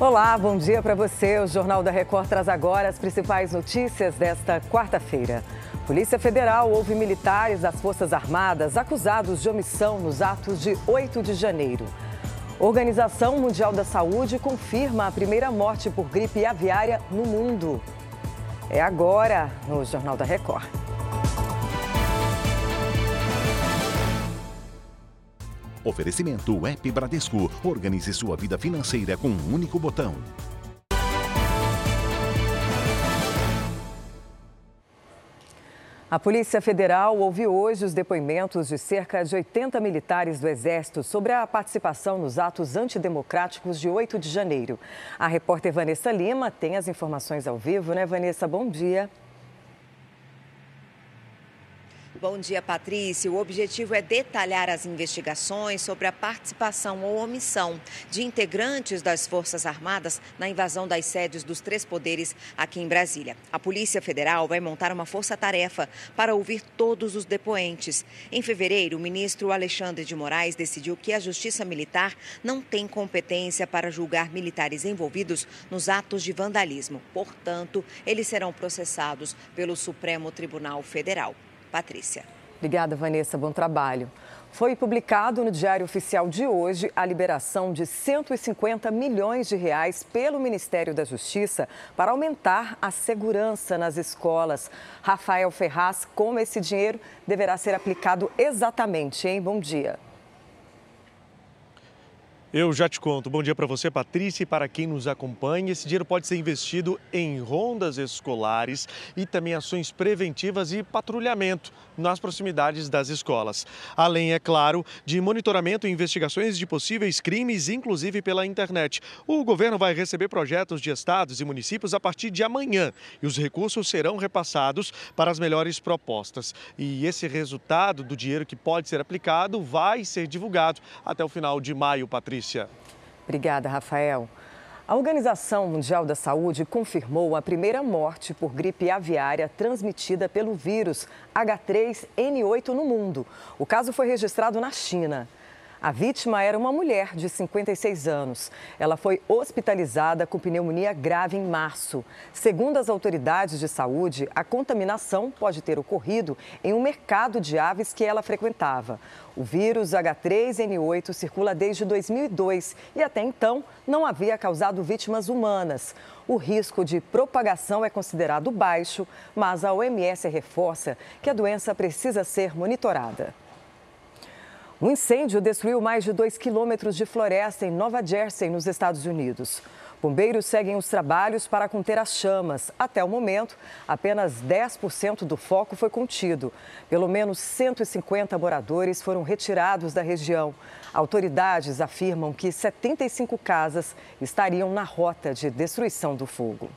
Olá, bom dia para você. O Jornal da Record traz agora as principais notícias desta quarta-feira. Polícia Federal ouve militares das Forças Armadas acusados de omissão nos atos de 8 de janeiro. Organização Mundial da Saúde confirma a primeira morte por gripe aviária no mundo. É agora no Jornal da Record. Oferecimento App Bradesco. Organize sua vida financeira com um único botão. A Polícia Federal ouviu hoje os depoimentos de cerca de 80 militares do Exército sobre a participação nos atos antidemocráticos de 8 de janeiro. A repórter Vanessa Lima tem as informações ao vivo, né, Vanessa? Bom dia. Bom dia, Patrícia. O objetivo é detalhar as investigações sobre a participação ou omissão de integrantes das Forças Armadas na invasão das sedes dos três poderes aqui em Brasília. A Polícia Federal vai montar uma força-tarefa para ouvir todos os depoentes. Em fevereiro, o ministro Alexandre de Moraes decidiu que a Justiça Militar não tem competência para julgar militares envolvidos nos atos de vandalismo. Portanto, eles serão processados pelo Supremo Tribunal Federal. Patrícia. Obrigada, Vanessa. Bom trabalho. Foi publicado no Diário Oficial de hoje a liberação de 150 milhões de reais pelo Ministério da Justiça para aumentar a segurança nas escolas. Rafael Ferraz, como esse dinheiro deverá ser aplicado exatamente, hein? Bom dia. Eu já te conto. Bom dia para você, Patrícia, e para quem nos acompanha. Esse dinheiro pode ser investido em rondas escolares e também ações preventivas e patrulhamento nas proximidades das escolas. Além, é claro, de monitoramento e investigações de possíveis crimes, inclusive pela internet. O governo vai receber projetos de estados e municípios a partir de amanhã e os recursos serão repassados para as melhores propostas. E esse resultado do dinheiro que pode ser aplicado vai ser divulgado até o final de maio, Patrícia. Obrigada, Rafael. A Organização Mundial da Saúde confirmou a primeira morte por gripe aviária transmitida pelo vírus H3N8 no mundo. O caso foi registrado na China. A vítima era uma mulher de 56 anos. Ela foi hospitalizada com pneumonia grave em março. Segundo as autoridades de saúde, a contaminação pode ter ocorrido em um mercado de aves que ela frequentava. O vírus H3N8 circula desde 2002 e até então não havia causado vítimas humanas. O risco de propagação é considerado baixo, mas a OMS reforça que a doença precisa ser monitorada. Um incêndio destruiu mais de 2 quilômetros de floresta em Nova Jersey, nos Estados Unidos. Bombeiros seguem os trabalhos para conter as chamas. Até o momento, apenas 10% do foco foi contido. Pelo menos 150 moradores foram retirados da região. Autoridades afirmam que 75 casas estariam na rota de destruição do fogo.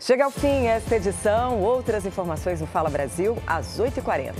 Chega ao fim esta edição. Outras informações no Fala Brasil às 8h40.